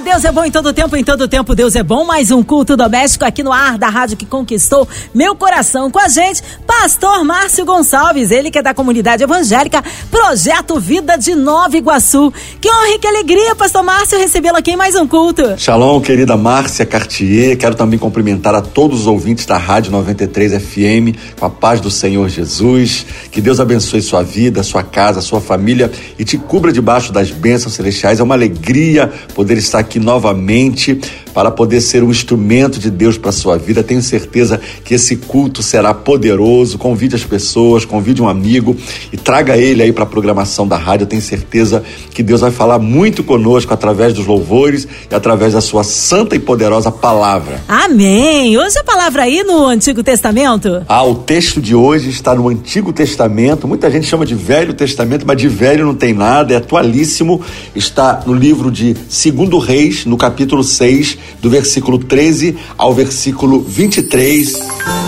Deus é bom em todo tempo, em todo tempo Deus é bom. Mais um culto doméstico aqui no ar da rádio que conquistou meu coração com a gente, Pastor Márcio Gonçalves, ele que é da comunidade evangélica Projeto Vida de Nova Iguaçu. Que honra e que alegria, Pastor Márcio, recebê-lo aqui em mais um culto. Shalom, querida Márcia Cartier. Quero também cumprimentar a todos os ouvintes da Rádio 93 FM com a paz do Senhor Jesus. Que Deus abençoe sua vida, sua casa, sua família e te cubra debaixo das bênçãos celestiais. É uma alegria poder estar aqui novamente para poder ser um instrumento de Deus para a sua vida. Tenho certeza que esse culto será poderoso. Convide as pessoas, convide um amigo e traga ele aí para a programação da rádio. Tenho certeza que Deus vai falar muito conosco através dos louvores e através da sua santa e poderosa palavra. Amém. Hoje a palavra aí no Antigo Testamento? Ah, o texto de hoje está no Antigo Testamento. Muita gente chama de Velho Testamento, mas de velho não tem nada, é atualíssimo. Está no livro de Segundo Reis, no capítulo 6, do versículo 13 ao versículo 23.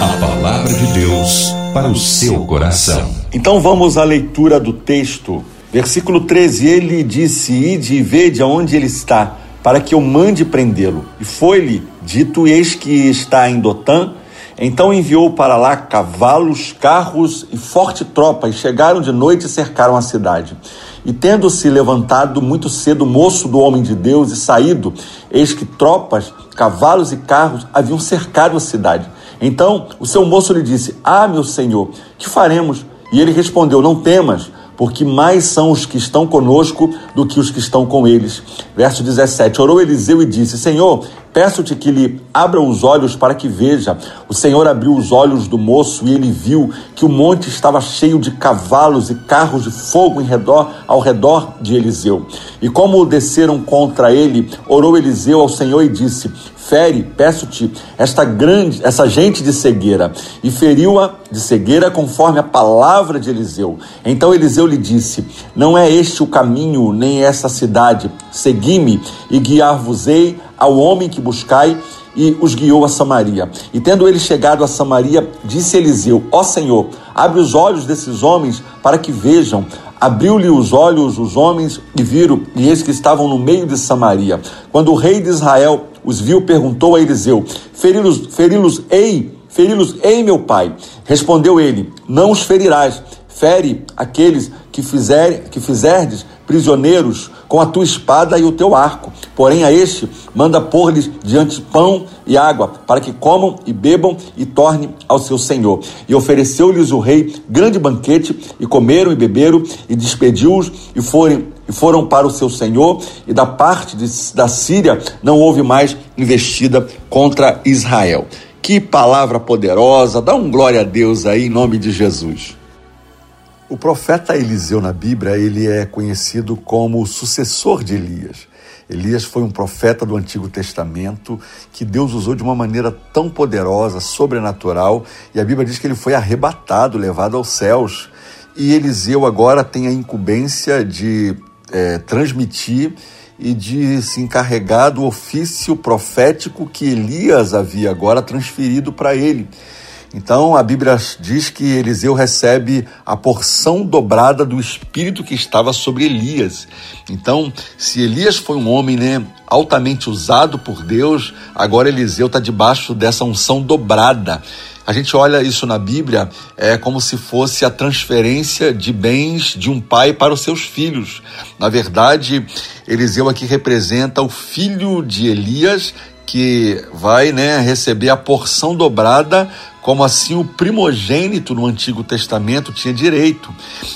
A palavra de Deus para o seu coração. Então vamos à leitura do texto. Versículo 13: Ele disse: Ide e vede aonde ele está, para que eu mande prendê-lo. E foi-lhe dito: Eis que está em Dotã. Então enviou para lá cavalos, carros e forte tropa, e chegaram de noite e cercaram a cidade. E tendo-se levantado muito cedo o moço do homem de Deus e saído, eis que tropas, cavalos e carros haviam cercado a cidade. Então o seu moço lhe disse: Ah, meu senhor, que faremos? E ele respondeu: Não temas, porque mais são os que estão conosco do que os que estão com eles. Verso 17: Orou Eliseu e disse: Senhor, Peço-te que lhe abra os olhos para que veja. O Senhor abriu os olhos do moço e ele viu que o monte estava cheio de cavalos e carros de fogo em redor, ao redor de Eliseu. E como desceram contra ele, orou Eliseu ao Senhor e disse: Fere, peço-te, esta grande, essa gente de cegueira. E feriu-a de cegueira conforme a palavra de Eliseu. Então Eliseu lhe disse: Não é este o caminho, nem esta cidade. Segui-me e guiar-vos-ei ao homem que buscai e os guiou a Samaria. E tendo ele chegado a Samaria, disse Eliseu: Ó Senhor, abre os olhos desses homens para que vejam. Abriu-lhe os olhos os homens e viram, e eis que estavam no meio de Samaria. Quando o rei de Israel os viu, perguntou a Eliseu: Feri-los, feri-los, ei, feri-los, ei, meu pai. Respondeu ele: Não os ferirás. Fere aqueles que, fizer, que fizerdes prisioneiros com a tua espada e o teu arco. Porém, a este manda pôr-lhes diante pão e água, para que comam e bebam e tornem ao seu senhor. E ofereceu-lhes o rei grande banquete, e comeram e beberam, e despediu-os, e foram, e foram para o seu senhor. E da parte de, da Síria não houve mais investida contra Israel. Que palavra poderosa! Dá um glória a Deus aí em nome de Jesus. O profeta Eliseu na Bíblia, ele é conhecido como o sucessor de Elias. Elias foi um profeta do Antigo Testamento que Deus usou de uma maneira tão poderosa, sobrenatural, e a Bíblia diz que ele foi arrebatado, levado aos céus. E Eliseu agora tem a incumbência de é, transmitir e de se encarregar do ofício profético que Elias havia agora transferido para ele. Então a Bíblia diz que Eliseu recebe a porção dobrada do espírito que estava sobre Elias. Então, se Elias foi um homem né, altamente usado por Deus, agora Eliseu está debaixo dessa unção dobrada. A gente olha isso na Bíblia é como se fosse a transferência de bens de um pai para os seus filhos. Na verdade, Eliseu aqui representa o filho de Elias que vai né, receber a porção dobrada como assim o primogênito no Antigo Testamento tinha direito.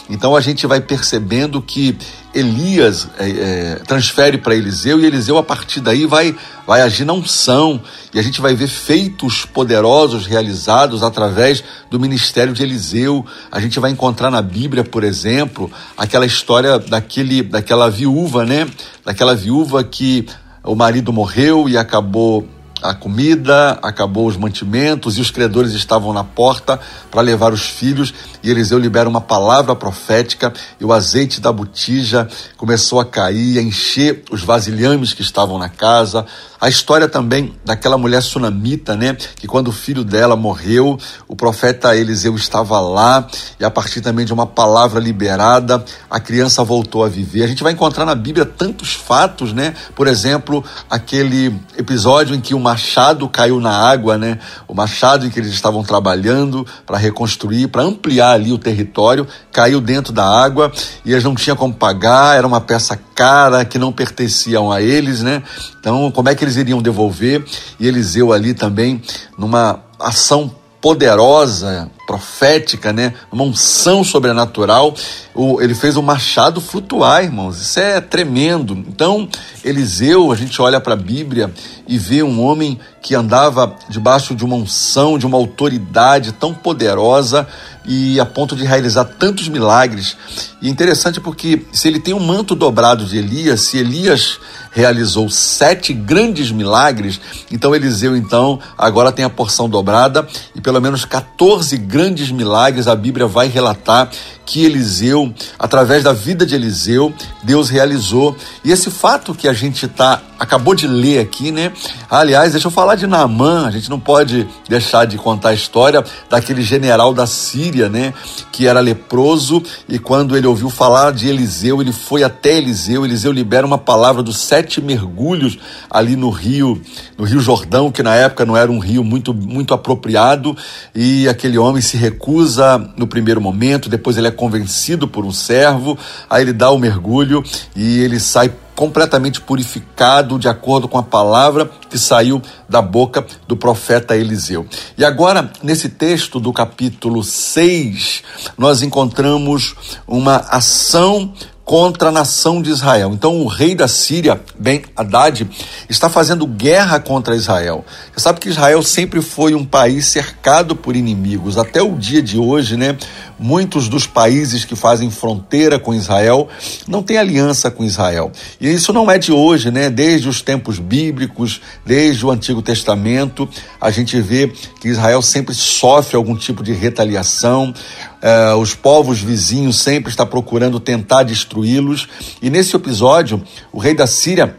Então a gente vai percebendo que Elias é, é, transfere para Eliseu e Eliseu a partir daí vai, vai agir na unção e a gente vai ver feitos poderosos realizados através do ministério de Eliseu. A gente vai encontrar na Bíblia, por exemplo, aquela história daquele, daquela viúva, né? Daquela viúva que o marido morreu e acabou a comida, acabou os mantimentos e os credores estavam na porta para levar os filhos. E Eliseu libera uma palavra profética e o azeite da botija começou a cair, a encher os vasilhames que estavam na casa. A história também daquela mulher sunamita, né? Que quando o filho dela morreu, o profeta Eliseu estava lá e a partir também de uma palavra liberada, a criança voltou a viver. A gente vai encontrar na Bíblia tantos fatos, né? Por exemplo, aquele episódio em que o machado caiu na água, né? O machado em que eles estavam trabalhando para reconstruir, para ampliar ali o território, caiu dentro da água e eles não tinham como pagar, era uma peça cara que não pertenciam a eles, né? Então, como é que eles iriam devolver? E Eliseu ali também numa ação poderosa, profética, né? Uma unção sobrenatural. O, ele fez o machado flutuar, irmãos. Isso é tremendo. Então, Eliseu, a gente olha para a Bíblia e vê um homem que andava debaixo de uma unção, de uma autoridade tão poderosa e a ponto de realizar tantos milagres. E é interessante porque se ele tem um manto dobrado de Elias, se Elias realizou sete grandes milagres, então Eliseu então agora tem a porção dobrada e pelo menos 14 grandes milagres. A Bíblia vai relatar que Eliseu, através da vida de Eliseu, Deus realizou. E esse fato que a gente tá acabou de ler aqui, né? Aliás, deixa eu falar de Naamã, a gente não pode deixar de contar a história daquele general da Síria, né, que era leproso e quando ele ouviu falar de Eliseu, ele foi até Eliseu, Eliseu libera uma palavra dos sete mergulhos ali no rio, no Rio Jordão, que na época não era um rio muito muito apropriado, e aquele homem se recusa no primeiro momento, depois ele é convencido por um servo, aí ele dá o mergulho e ele sai completamente purificado de acordo com a palavra que saiu da boca do profeta Eliseu. E agora, nesse texto do capítulo 6, nós encontramos uma ação contra a nação de Israel. Então, o rei da Síria, Ben Haddad, está fazendo guerra contra Israel. Você sabe que Israel sempre foi um país cercado por inimigos. Até o dia de hoje, né? Muitos dos países que fazem fronteira com Israel não têm aliança com Israel. E isso não é de hoje, né? Desde os tempos bíblicos, desde o Antigo Testamento, a gente vê que Israel sempre sofre algum tipo de retaliação. Uh, os povos vizinhos sempre está procurando tentar destruí-los. E nesse episódio, o rei da Síria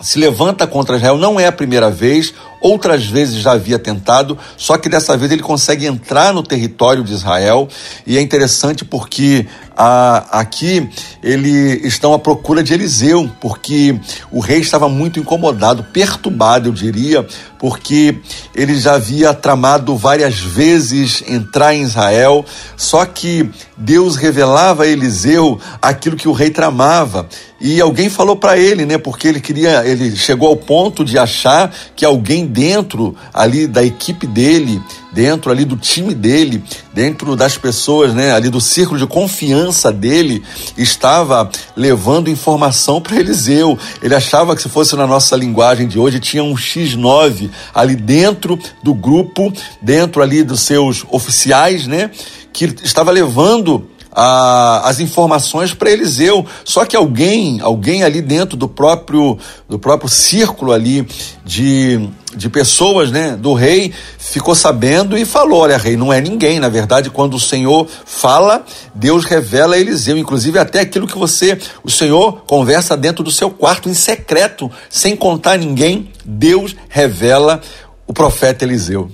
se levanta contra Israel, não é a primeira vez, outras vezes já havia tentado, só que dessa vez ele consegue entrar no território de Israel, e é interessante porque a, aqui eles estão à procura de Eliseu, porque o rei estava muito incomodado, perturbado, eu diria, porque ele já havia tramado várias vezes entrar em Israel, só que Deus revelava a Eliseu aquilo que o rei tramava. E alguém falou para ele, né? Porque ele queria, ele chegou ao ponto de achar que alguém dentro ali da equipe dele, dentro ali do time dele, dentro das pessoas, né, ali do círculo de confiança dele, estava levando informação para Eliseu. Ele achava que se fosse na nossa linguagem de hoje, tinha um X9 ali dentro do grupo, dentro ali dos seus oficiais, né, que estava levando a, as informações para Eliseu. Só que alguém, alguém ali dentro do próprio, do próprio círculo ali de, de pessoas, né, do rei, ficou sabendo e falou: Olha, rei, não é ninguém. Na verdade, quando o Senhor fala, Deus revela a Eliseu, inclusive até aquilo que você, o Senhor, conversa dentro do seu quarto em secreto, sem contar ninguém. Deus revela o profeta Eliseu.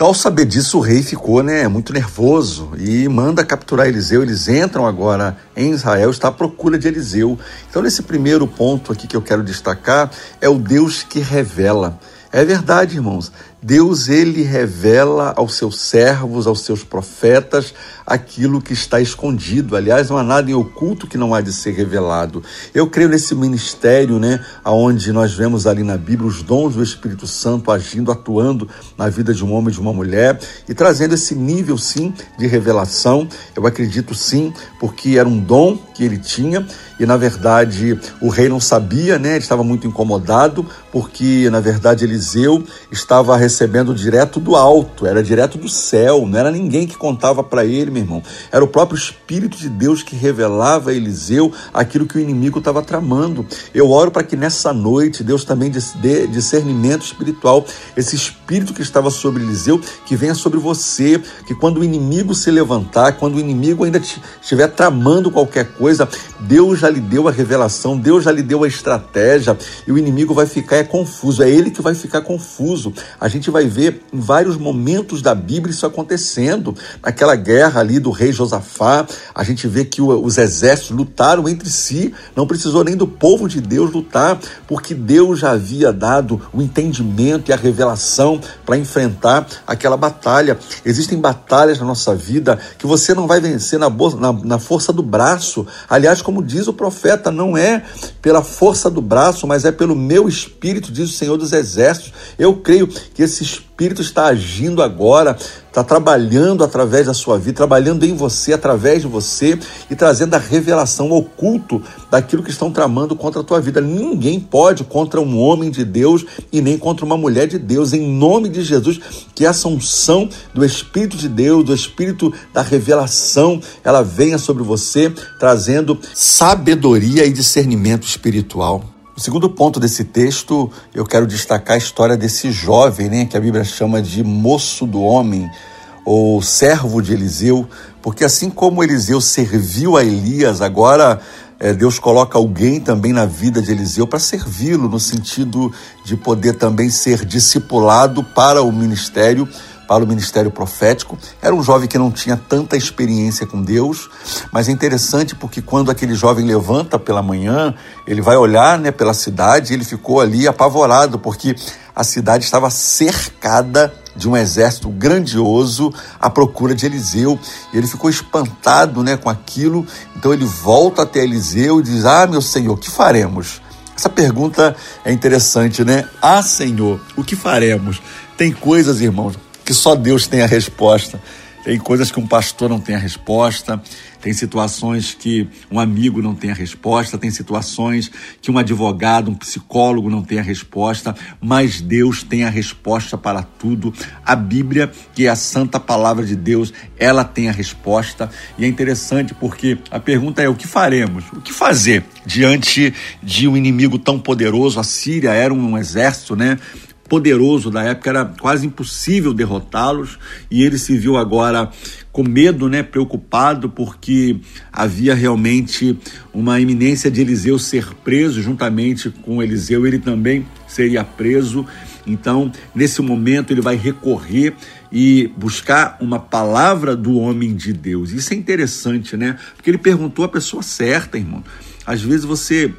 Ao saber disso, o rei ficou né, muito nervoso e manda capturar Eliseu. Eles entram agora em Israel, está à procura de Eliseu. Então, nesse primeiro ponto aqui que eu quero destacar, é o Deus que revela. É verdade, irmãos. Deus ele revela aos seus servos, aos seus profetas, aquilo que está escondido. Aliás, não há nada em oculto que não há de ser revelado. Eu creio nesse ministério, né, aonde nós vemos ali na Bíblia os dons do Espírito Santo agindo, atuando na vida de um homem e de uma mulher e trazendo esse nível sim de revelação. Eu acredito sim, porque era um dom que ele tinha e na verdade o rei não sabia, né? Ele estava muito incomodado porque na verdade Eliseu estava recebendo direto do alto, era direto do céu, não era ninguém que contava para ele, meu irmão. Era o próprio Espírito de Deus que revelava a Eliseu aquilo que o inimigo estava tramando. Eu oro para que nessa noite Deus também dê discernimento espiritual, esse espírito que estava sobre Eliseu, que venha sobre você, que quando o inimigo se levantar, quando o inimigo ainda estiver tramando qualquer coisa, Deus já lhe deu a revelação, Deus já lhe deu a estratégia e o inimigo vai ficar é confuso, é ele que vai ficar confuso. A gente vai ver em vários momentos da Bíblia isso acontecendo. Naquela guerra ali do rei Josafá, a gente vê que os exércitos lutaram entre si, não precisou nem do povo de Deus lutar, porque Deus já havia dado o entendimento e a revelação para enfrentar aquela batalha. Existem batalhas na nossa vida que você não vai vencer na, na, na força do braço. Aliás, como diz o profeta, não é pela força do braço, mas é pelo meu espírito, diz o Senhor dos Exércitos. Eu creio que esse espírito está agindo agora, está trabalhando através da sua vida, trabalhando em você, através de você e trazendo a revelação oculto daquilo que estão tramando contra a tua vida. Ninguém pode contra um homem de Deus e nem contra uma mulher de Deus. Em nome de Jesus, que essa unção do Espírito de Deus, do Espírito da revelação, ela venha sobre você, trazendo sabedoria e discernimento espiritual. O segundo ponto desse texto, eu quero destacar a história desse jovem, né, que a Bíblia chama de moço do homem, ou servo de Eliseu, porque assim como Eliseu serviu a Elias, agora é, Deus coloca alguém também na vida de Eliseu para servi-lo, no sentido de poder também ser discipulado para o ministério para o ministério profético. Era um jovem que não tinha tanta experiência com Deus, mas é interessante porque quando aquele jovem levanta pela manhã, ele vai olhar né, pela cidade e ele ficou ali apavorado, porque a cidade estava cercada de um exército grandioso à procura de Eliseu. E ele ficou espantado né, com aquilo. Então ele volta até Eliseu e diz: Ah, meu senhor, o que faremos? Essa pergunta é interessante, né? Ah, Senhor, o que faremos? Tem coisas, irmãos, que só Deus tem a resposta. Tem coisas que um pastor não tem a resposta, tem situações que um amigo não tem a resposta, tem situações que um advogado, um psicólogo não tem a resposta, mas Deus tem a resposta para tudo. A Bíblia, que é a santa palavra de Deus, ela tem a resposta. E é interessante porque a pergunta é: o que faremos? O que fazer diante de um inimigo tão poderoso? A Síria era um exército, né? Poderoso da época, era quase impossível derrotá-los, e ele se viu agora com medo, né, preocupado, porque havia realmente uma iminência de Eliseu ser preso, juntamente com Eliseu, ele também seria preso. Então, nesse momento, ele vai recorrer e buscar uma palavra do homem de Deus. Isso é interessante, né? Porque ele perguntou a pessoa certa, irmão. Às vezes você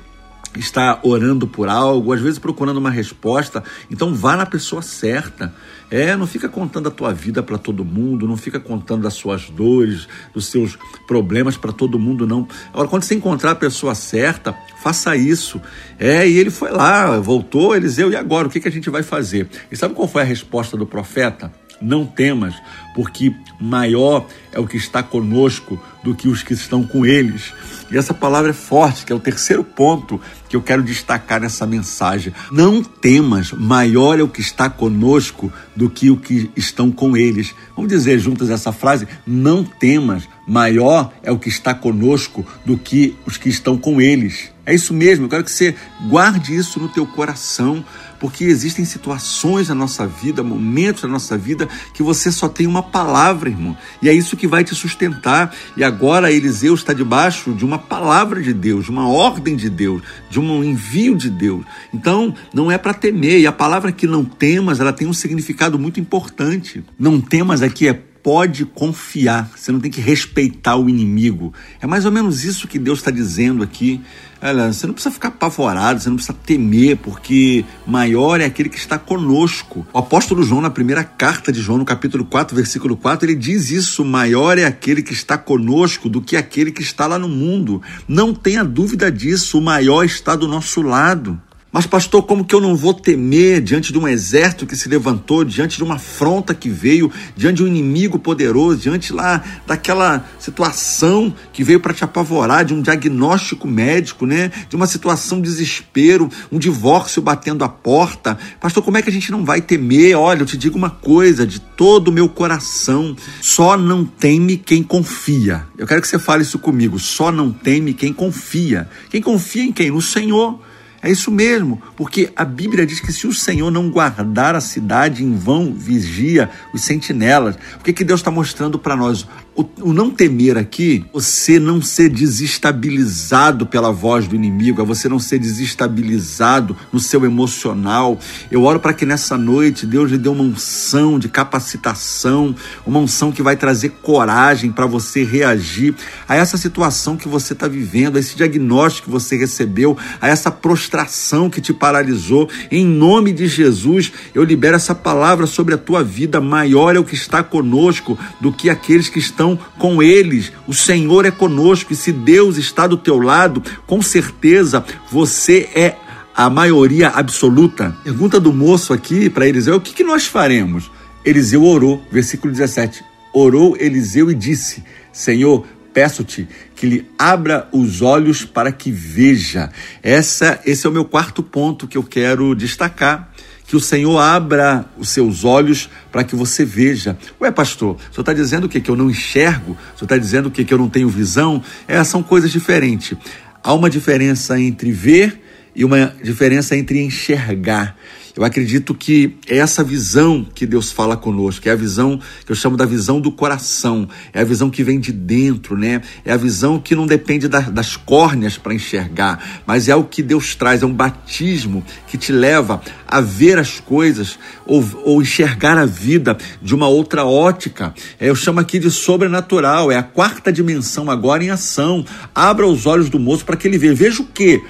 está orando por algo, às vezes procurando uma resposta, então vá na pessoa certa. É, não fica contando a tua vida para todo mundo, não fica contando as suas dores, dos seus problemas para todo mundo, não. Agora, quando você encontrar a pessoa certa, faça isso. É, e ele foi lá, voltou, Eliseu, e agora? O que, que a gente vai fazer? E sabe qual foi a resposta do profeta? Não temas, porque maior é o que está conosco do que os que estão com eles. E essa palavra é forte, que é o terceiro ponto que eu quero destacar nessa mensagem. Não temas, maior é o que está conosco do que o que estão com eles. Vamos dizer juntas essa frase? Não temas, maior é o que está conosco do que os que estão com eles. É isso mesmo, eu quero que você guarde isso no teu coração, porque existem situações na nossa vida, momentos na nossa vida que você só tem uma palavra, irmão. E é isso que vai te sustentar. E agora Eliseu está debaixo de uma palavra de Deus, de uma ordem de Deus, de um envio de Deus. Então, não é para temer. E a palavra que não temas, ela tem um significado muito importante. Não temas aqui é pode confiar, você não tem que respeitar o inimigo. É mais ou menos isso que Deus está dizendo aqui. Olha, você não precisa ficar apavorado, você não precisa temer, porque maior é aquele que está conosco. O apóstolo João, na primeira carta de João, no capítulo 4, versículo 4, ele diz isso: maior é aquele que está conosco do que aquele que está lá no mundo. Não tenha dúvida disso, o maior está do nosso lado. Mas, pastor, como que eu não vou temer diante de um exército que se levantou, diante de uma afronta que veio, diante de um inimigo poderoso, diante lá daquela situação que veio para te apavorar, de um diagnóstico médico, né? De uma situação de desespero, um divórcio batendo a porta. Pastor, como é que a gente não vai temer? Olha, eu te digo uma coisa, de todo o meu coração, só não teme quem confia. Eu quero que você fale isso comigo, só não teme quem confia. Quem confia em quem? No Senhor. É isso mesmo, porque a Bíblia diz que se o Senhor não guardar a cidade, em vão vigia os sentinelas. O que, que Deus está mostrando para nós? O, o, não temer aqui, você não ser desestabilizado pela voz do inimigo, é você não ser desestabilizado no seu emocional. Eu oro para que nessa noite Deus lhe dê uma unção de capacitação, uma unção que vai trazer coragem para você reagir a essa situação que você está vivendo, a esse diagnóstico que você recebeu, a essa prostração que te paralisou. Em nome de Jesus, eu libero essa palavra sobre a tua vida. Maior é o que está conosco do que aqueles que estão com eles. O Senhor é conosco e se Deus está do teu lado, com certeza você é a maioria absoluta. Pergunta do moço aqui para Eliseu: o que, que nós faremos? Eliseu orou, versículo 17. Orou Eliseu e disse: Senhor, peço-te que lhe abra os olhos para que veja. Essa, esse é o meu quarto ponto que eu quero destacar que o Senhor abra os seus olhos para que você veja. Ué, pastor, o senhor está dizendo o quê? Que eu não enxergo? O senhor está dizendo o quê? Que eu não tenho visão? É, são coisas diferentes. Há uma diferença entre ver e uma diferença entre enxergar. Eu acredito que é essa visão que Deus fala conosco, é a visão que eu chamo da visão do coração, é a visão que vem de dentro, né? É a visão que não depende da, das córneas para enxergar, mas é o que Deus traz, é um batismo que te leva a ver as coisas ou, ou enxergar a vida de uma outra ótica. É, eu chamo aqui de sobrenatural, é a quarta dimensão agora em ação. Abra os olhos do moço para que ele veja. Veja o quê?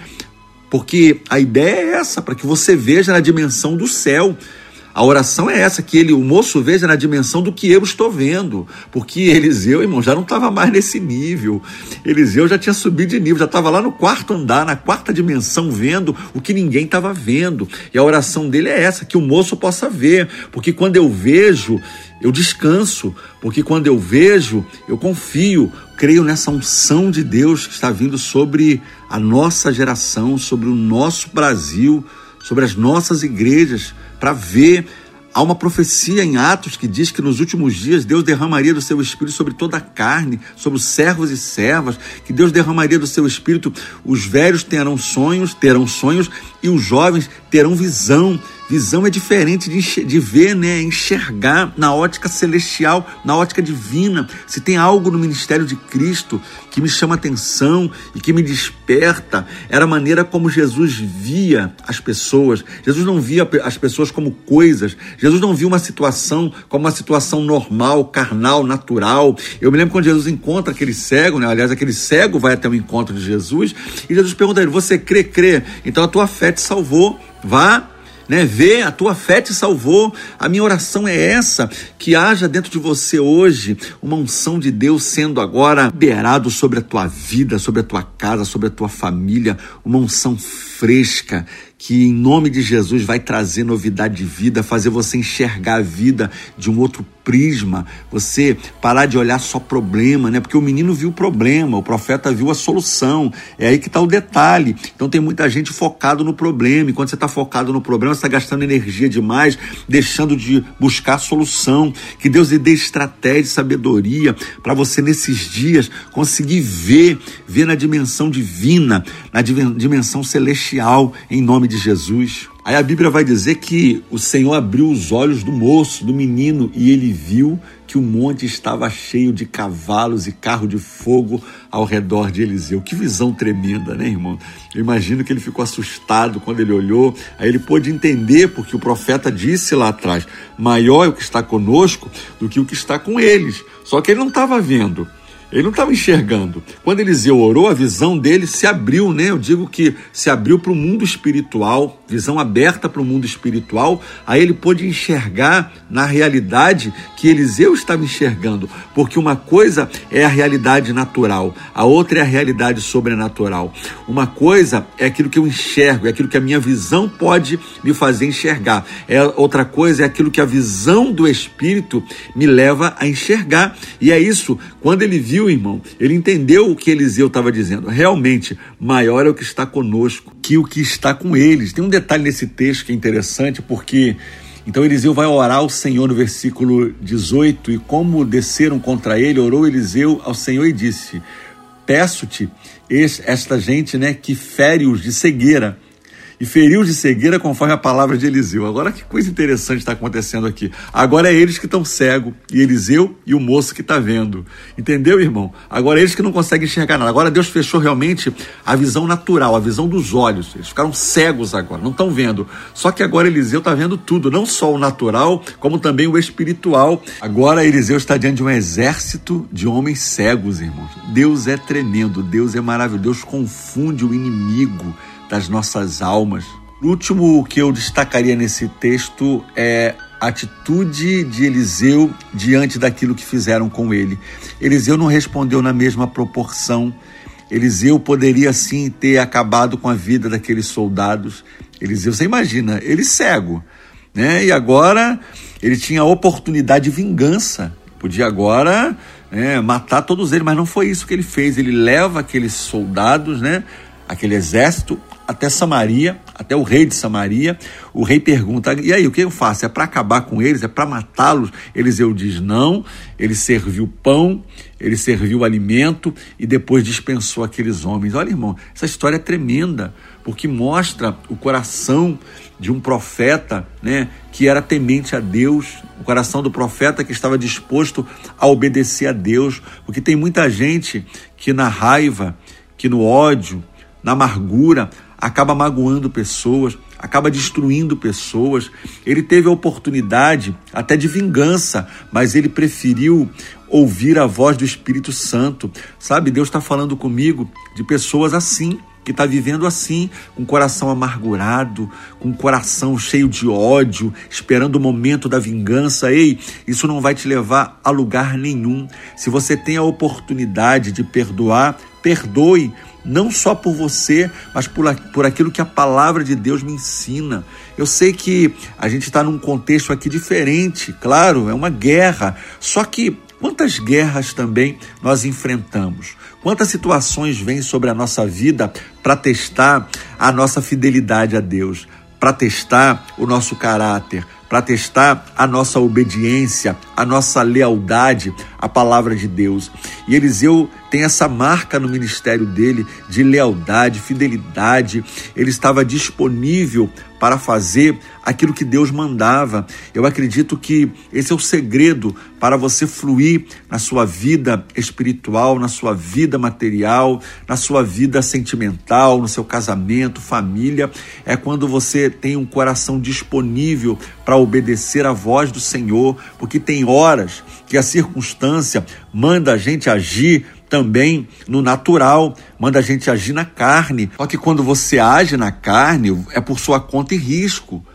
Porque a ideia é essa, para que você veja na dimensão do céu. A oração é essa, que ele, o moço veja na dimensão do que eu estou vendo. Porque Eliseu, irmão, já não estava mais nesse nível. Eliseu já tinha subido de nível, já estava lá no quarto andar, na quarta dimensão, vendo o que ninguém estava vendo. E a oração dele é essa, que o moço possa ver. Porque quando eu vejo, eu descanso. Porque quando eu vejo, eu confio, creio nessa unção de Deus que está vindo sobre a nossa geração, sobre o nosso Brasil, sobre as nossas igrejas, para ver. Há uma profecia em Atos que diz que nos últimos dias Deus derramaria do seu espírito sobre toda a carne, sobre os servos e servas, que Deus derramaria do seu espírito, os velhos terão sonhos, terão sonhos e os jovens terão visão. Visão é diferente de, de ver, né? Enxergar na ótica celestial, na ótica divina. Se tem algo no ministério de Cristo que me chama atenção e que me desperta, era a maneira como Jesus via as pessoas. Jesus não via as pessoas como coisas. Jesus não via uma situação como uma situação normal, carnal, natural. Eu me lembro quando Jesus encontra aquele cego, né? Aliás, aquele cego vai até o encontro de Jesus e Jesus pergunta a ele: Você crê, crê? Então a tua fé te salvou. Vá né? Vê, a tua fé te salvou. A minha oração é essa: que haja dentro de você hoje uma unção de Deus sendo agora liberado sobre a tua vida, sobre a tua casa, sobre a tua família, uma unção fresca que em nome de Jesus vai trazer novidade de vida, fazer você enxergar a vida de um outro prisma, você parar de olhar só problema, né? Porque o menino viu o problema, o profeta viu a solução. É aí que está o detalhe. Então tem muita gente focado no problema. E quando você está focado no problema, você está gastando energia demais, deixando de buscar a solução. Que Deus lhe dê estratégia, sabedoria para você nesses dias conseguir ver, ver na dimensão divina, na dimensão celestial, em nome de Jesus. Aí a Bíblia vai dizer que o Senhor abriu os olhos do moço, do menino, e ele viu que o monte estava cheio de cavalos e carro de fogo ao redor de Eliseu. Que visão tremenda, né, irmão? Eu imagino que ele ficou assustado quando ele olhou. Aí ele pôde entender, porque o profeta disse lá atrás: maior é o que está conosco do que o que está com eles. Só que ele não estava vendo. Ele não estava enxergando. Quando Eliseu orou, a visão dele se abriu, né? Eu digo que se abriu para o mundo espiritual visão aberta para o mundo espiritual, aí ele pôde enxergar na realidade que Eliseu estava enxergando, porque uma coisa é a realidade natural, a outra é a realidade sobrenatural. Uma coisa é aquilo que eu enxergo, é aquilo que a minha visão pode me fazer enxergar. É outra coisa é aquilo que a visão do espírito me leva a enxergar. E é isso, quando ele viu, irmão, ele entendeu o que Eliseu estava dizendo. Realmente, maior é o que está conosco que o que está com eles. Tem um detalhe nesse texto que é interessante, porque então Eliseu vai orar ao Senhor no versículo 18, e como desceram contra ele, orou Eliseu ao Senhor e disse: Peço-te, esta gente né, que fere-os de cegueira e feriu de cegueira conforme a palavra de Eliseu. Agora que coisa interessante está acontecendo aqui. Agora é eles que estão cegos e Eliseu e o moço que está vendo. Entendeu, irmão? Agora é eles que não conseguem enxergar nada. Agora Deus fechou realmente a visão natural, a visão dos olhos. Eles ficaram cegos agora, não estão vendo. Só que agora Eliseu está vendo tudo, não só o natural, como também o espiritual. Agora Eliseu está diante de um exército de homens cegos, irmãos. Deus é tremendo, Deus é maravilhoso, Deus confunde o inimigo das nossas almas. O último que eu destacaria nesse texto é a atitude de Eliseu diante daquilo que fizeram com ele. Eliseu não respondeu na mesma proporção. Eliseu poderia sim ter acabado com a vida daqueles soldados. Eliseu, você imagina, ele cego, né? E agora ele tinha a oportunidade de vingança. Podia agora né, matar todos eles, mas não foi isso que ele fez. Ele leva aqueles soldados, né? Aquele exército até Samaria, até o rei de Samaria. O rei pergunta: e aí, o que eu faço? É para acabar com eles? É para matá-los? Eliseu diz: não. Ele serviu pão, ele serviu alimento e depois dispensou aqueles homens. Olha, irmão, essa história é tremenda, porque mostra o coração de um profeta, né, que era temente a Deus, o coração do profeta que estava disposto a obedecer a Deus, porque tem muita gente que na raiva, que no ódio, na amargura, acaba magoando pessoas, acaba destruindo pessoas. Ele teve a oportunidade até de vingança, mas ele preferiu ouvir a voz do Espírito Santo. Sabe, Deus está falando comigo de pessoas assim, que está vivendo assim, com o coração amargurado, com o coração cheio de ódio, esperando o momento da vingança. Ei, isso não vai te levar a lugar nenhum. Se você tem a oportunidade de perdoar, perdoe não só por você, mas por, por aquilo que a palavra de Deus me ensina. Eu sei que a gente está num contexto aqui diferente, claro, é uma guerra, só que quantas guerras também nós enfrentamos? Quantas situações vêm sobre a nossa vida para testar a nossa fidelidade a Deus, para testar o nosso caráter, para testar a nossa obediência, a nossa lealdade à palavra de Deus. E Eliseu tem essa marca no ministério dele de lealdade, fidelidade. Ele estava disponível para fazer aquilo que Deus mandava. Eu acredito que esse é o segredo para você fluir na sua vida espiritual, na sua vida material, na sua vida sentimental, no seu casamento, família. É quando você tem um coração disponível para obedecer à voz do Senhor, porque tem horas que a circunstância manda a gente agir também no natural, manda a gente agir na carne. Só que quando você age na carne, é por sua conta e risco.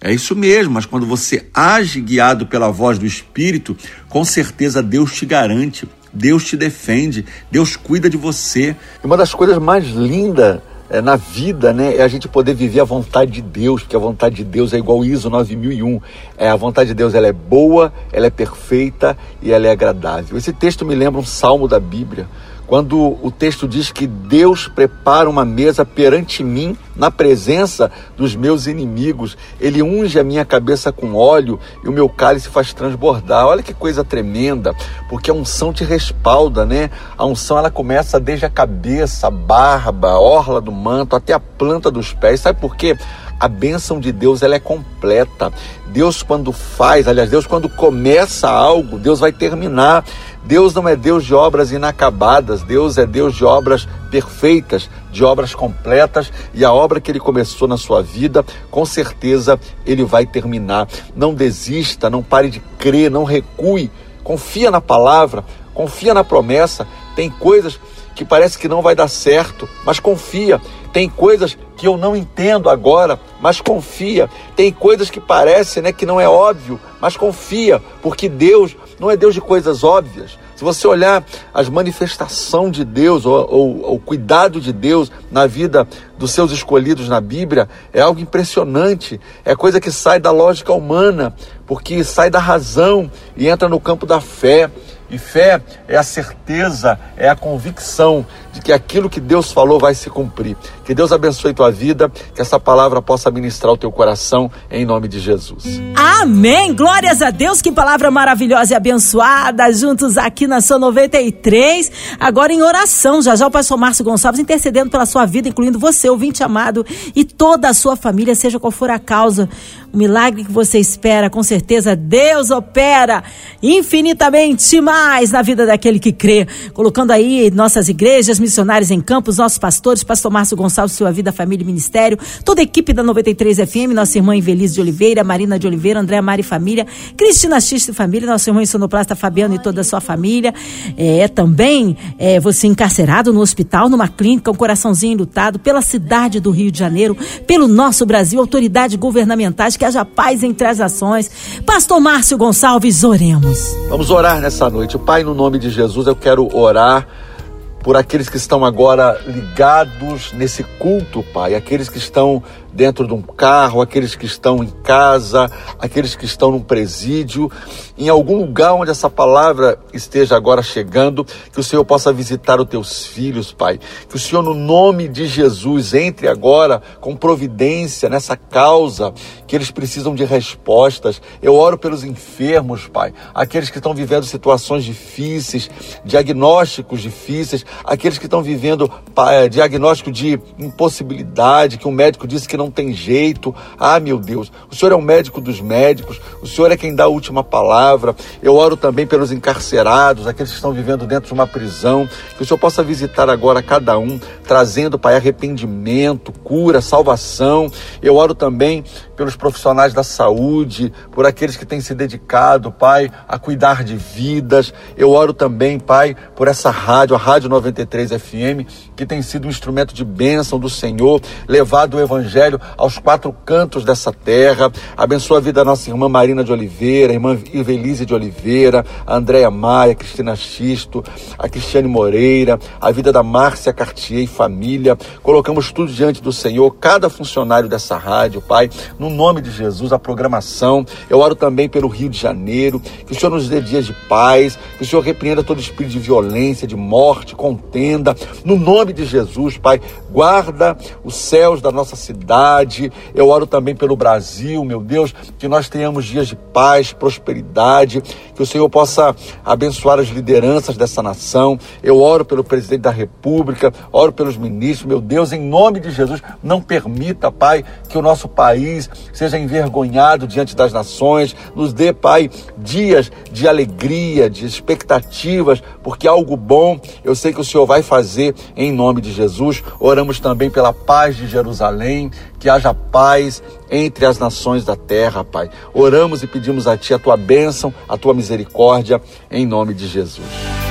É isso mesmo, mas quando você age guiado pela voz do Espírito, com certeza Deus te garante, Deus te defende, Deus cuida de você. Uma das coisas mais lindas é, na vida, né, é a gente poder viver a vontade de Deus, porque a vontade de Deus é igual ISO 9001. É, a vontade de Deus ela é boa, ela é perfeita e ela é agradável. Esse texto me lembra um salmo da Bíblia, quando o texto diz que Deus prepara uma mesa perante mim na presença dos meus inimigos, ele unge a minha cabeça com óleo e o meu cálice faz transbordar. Olha que coisa tremenda, porque a unção te respalda, né? A unção ela começa desde a cabeça, a barba, a orla do manto até a planta dos pés. Sabe por quê? A bênção de Deus ela é completa. Deus quando faz, aliás, Deus quando começa algo, Deus vai terminar. Deus não é Deus de obras inacabadas, Deus é Deus de obras perfeitas, de obras completas, e a obra que ele começou na sua vida, com certeza ele vai terminar. Não desista, não pare de crer, não recue. Confia na palavra, confia na promessa. Tem coisas que parece que não vai dar certo, mas confia Tem coisas que eu não entendo agora, mas confia. Tem coisas que parecem né, que não é óbvio, mas confia, porque Deus não é Deus de coisas óbvias. Se você olhar as manifestações de Deus, ou, ou, o cuidado de Deus na vida dos seus escolhidos na Bíblia, é algo impressionante. É coisa que sai da lógica humana, porque sai da razão e entra no campo da fé. E fé é a certeza, é a convicção de que aquilo que Deus falou vai se cumprir. Que Deus abençoe tua vida, que essa palavra possa ministrar o teu coração em nome de Jesus. Amém. Glórias a Deus, que palavra maravilhosa e abençoada, juntos aqui na sua 93. Agora em oração, já já o pastor Márcio Gonçalves intercedendo pela sua vida, incluindo você, ouvinte amado, e toda a sua família, seja qual for a causa. O milagre que você espera, com certeza Deus opera infinitamente mais na vida daquele que crê. Colocando aí nossas igrejas, missionários em campos, nossos pastores, pastor Márcio Gonçalves, sua vida, família e ministério, toda a equipe da 93 FM, nossa irmã Invelise de Oliveira, Marina de Oliveira, André Mari Família, Cristina Xista e Família, nosso irmão sonoplasta Fabiano e toda a sua família. É também é, você encarcerado no hospital, numa clínica, um coraçãozinho lutado pela cidade do Rio de Janeiro, pelo nosso Brasil, autoridades governamentais que haja paz entre as nações. Pastor Márcio Gonçalves, oremos. Vamos orar nessa noite. Pai, no nome de Jesus, eu quero orar por aqueles que estão agora ligados nesse culto, Pai, aqueles que estão dentro de um carro, aqueles que estão em casa, aqueles que estão num presídio, em algum lugar onde essa palavra esteja agora chegando, que o Senhor possa visitar os teus filhos, Pai. Que o Senhor, no nome de Jesus, entre agora com providência nessa causa, que eles precisam de respostas. Eu oro pelos enfermos, Pai, aqueles que estão vivendo situações difíceis, diagnósticos difíceis, aqueles que estão vivendo pai, diagnóstico de impossibilidade, que o médico disse que não tem jeito. Ah, meu Deus, o Senhor é o médico dos médicos, o Senhor é quem dá a última palavra. Eu oro também pelos encarcerados, aqueles que estão vivendo dentro de uma prisão, que o Senhor possa visitar agora cada um, trazendo, Pai, arrependimento, cura, salvação. Eu oro também pelos profissionais da saúde, por aqueles que têm se dedicado, Pai, a cuidar de vidas. Eu oro também, Pai, por essa rádio, a Rádio 93 FM, que tem sido um instrumento de bênção do Senhor, levado o Evangelho aos quatro cantos dessa terra. Abençoa a vida da nossa irmã Marina de Oliveira, irmã Ivelise de Oliveira, a Andréia Maia, a Cristina Xisto, a Cristiane Moreira, a vida da Márcia Cartier e família. Colocamos tudo diante do Senhor, cada funcionário dessa rádio, Pai, no nome de Jesus, a programação. Eu oro também pelo Rio de Janeiro, que o Senhor nos dê dias de paz, que o Senhor repreenda todo espírito de violência, de morte, contenda. No nome de Jesus, Pai, guarda os céus da nossa cidade. Eu oro também pelo Brasil, meu Deus, que nós tenhamos dias de paz, prosperidade, que o Senhor possa abençoar as lideranças dessa nação. Eu oro pelo presidente da República, oro pelos ministros, meu Deus, em nome de Jesus, não permita, Pai, que o nosso país seja envergonhado diante das nações. Nos dê, Pai, dias de alegria, de expectativas, porque algo bom eu sei que o Senhor vai fazer em nome de Jesus. Oramos também pela paz de Jerusalém, que haja paz entre as nações da terra, Pai. Oramos e pedimos a Ti a Tua bênção, a Tua misericórdia, em nome de Jesus.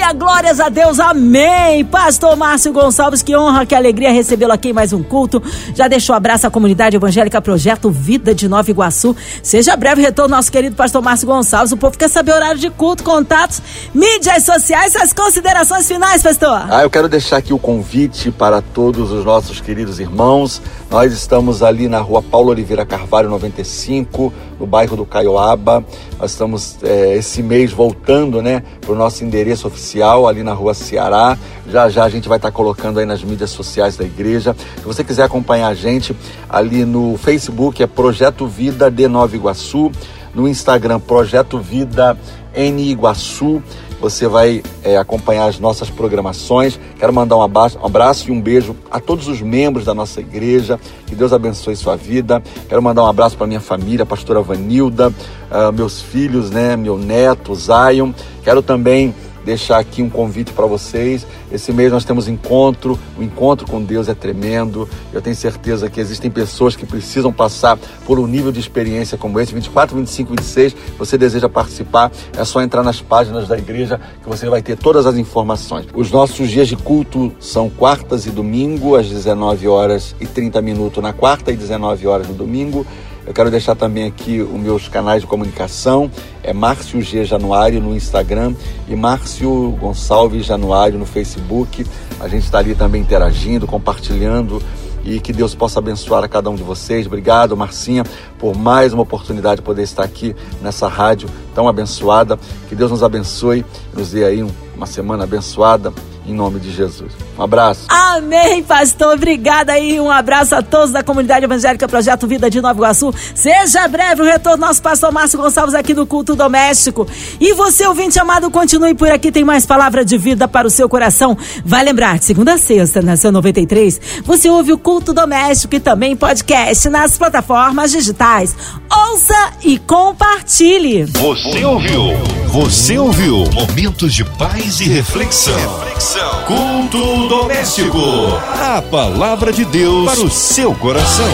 Aleluia, glórias a Deus, amém. Pastor Márcio Gonçalves, que honra, que alegria recebê-lo aqui em mais um culto. Já deixou abraço à comunidade evangélica Projeto Vida de Nova Iguaçu. Seja breve retorno nosso querido pastor Márcio Gonçalves. O povo quer saber horário de culto, contatos, mídias sociais, as considerações finais, pastor. Ah, eu quero deixar aqui o convite para todos os nossos queridos irmãos. Nós estamos ali na rua Paulo Oliveira Carvalho 95, no bairro do Caioaba. Nós estamos é, esse mês voltando, né, para o nosso endereço oficial ali na rua Ceará. Já já a gente vai estar colocando aí nas mídias sociais da igreja. Se você quiser acompanhar a gente ali no Facebook é Projeto Vida de Nova Iguaçu, no Instagram Projeto Vida N Iguaçu. Você vai é, acompanhar as nossas programações. Quero mandar um abraço, um abraço e um beijo a todos os membros da nossa igreja. Que Deus abençoe sua vida. Quero mandar um abraço para minha família, a pastora Vanilda, uh, meus filhos, né, meu neto, Zion. Quero também deixar aqui um convite para vocês. Esse mês nós temos encontro, o encontro com Deus é tremendo. Eu tenho certeza que existem pessoas que precisam passar por um nível de experiência como esse, 24, 25, 26. Você deseja participar, é só entrar nas páginas da igreja que você vai ter todas as informações. Os nossos dias de culto são quartas e domingo, às 19 horas e 30 minutos na quarta e 19 horas no domingo. Eu quero deixar também aqui os meus canais de comunicação, é Márcio G Januário no Instagram e Márcio Gonçalves Januário no Facebook. A gente está ali também interagindo, compartilhando e que Deus possa abençoar a cada um de vocês. Obrigado, Marcinha, por mais uma oportunidade de poder estar aqui nessa rádio tão abençoada. Que Deus nos abençoe, nos dê aí uma semana abençoada em nome de Jesus. Um abraço. Amém, pastor. Obrigada aí. Um abraço a todos da comunidade evangélica Projeto Vida de Nova Iguaçu. Seja breve o retorno do nosso pastor Márcio Gonçalves aqui no Culto Doméstico. E você, ouvinte amado, continue por aqui. Tem mais palavra de vida para o seu coração. Vai lembrar, de segunda a sexta, na seu 93, você ouve o Culto Doméstico e também podcast nas plataformas digitais. Ouça e compartilhe. Você ouviu? Você ouviu? Momentos de paz e reflexão. reflexão. Culto doméstico. A palavra de Deus para o seu coração.